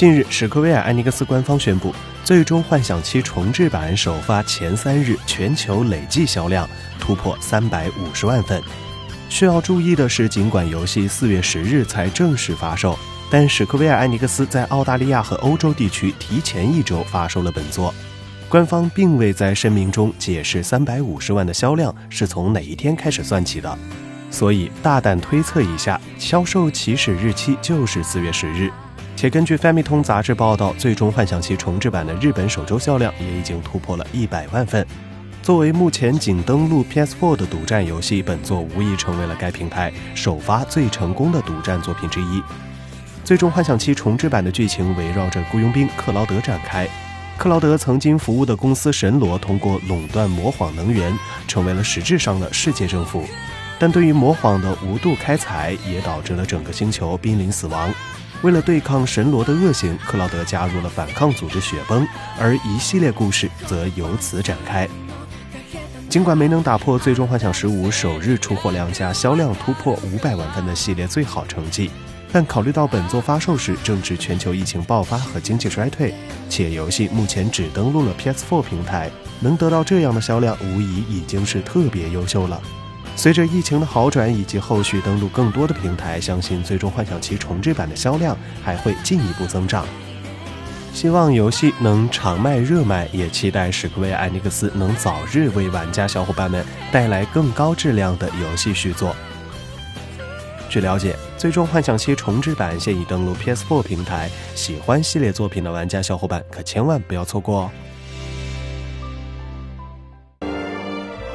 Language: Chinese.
近日，史克威尔艾尼克斯官方宣布，《最终幻想七重置版》首发前三日全球累计销量突破三百五十万份。需要注意的是，尽管游戏四月十日才正式发售，但史克威尔艾尼克斯在澳大利亚和欧洲地区提前一周发售了本作。官方并未在声明中解释三百五十万的销量是从哪一天开始算起的，所以大胆推测一下，销售起始日期就是四月十日。且根据《Family 通》杂志报道，《最终幻想七重置版》的日本首周销量也已经突破了一百万份。作为目前仅登陆 PS4 的独占游戏，本作无疑成为了该平台首发最成功的独占作品之一。《最终幻想七重置版》的剧情围绕着雇佣兵克劳德展开。克劳德曾经服务的公司神罗通过垄断魔谎能源，成为了实质上的世界政府。但对于魔谎的无度开采，也导致了整个星球濒临死亡。为了对抗神罗的恶行，克劳德加入了反抗组织雪崩，而一系列故事则由此展开。尽管没能打破《最终幻想十五》首日出货量加销量突破五百万份的系列最好成绩，但考虑到本作发售时正值全球疫情爆发和经济衰退，且游戏目前只登陆了 PS4 平台，能得到这样的销量，无疑已经是特别优秀了。随着疫情的好转以及后续登陆更多的平台，相信《最终幻想七重置版》的销量还会进一步增长。希望游戏能长卖热卖，也期待史克威尔艾尼克斯能早日为玩家小伙伴们带来更高质量的游戏续作。据了解，《最终幻想七重置版》现已登陆 PS4 平台，喜欢系列作品的玩家小伙伴可千万不要错过哦！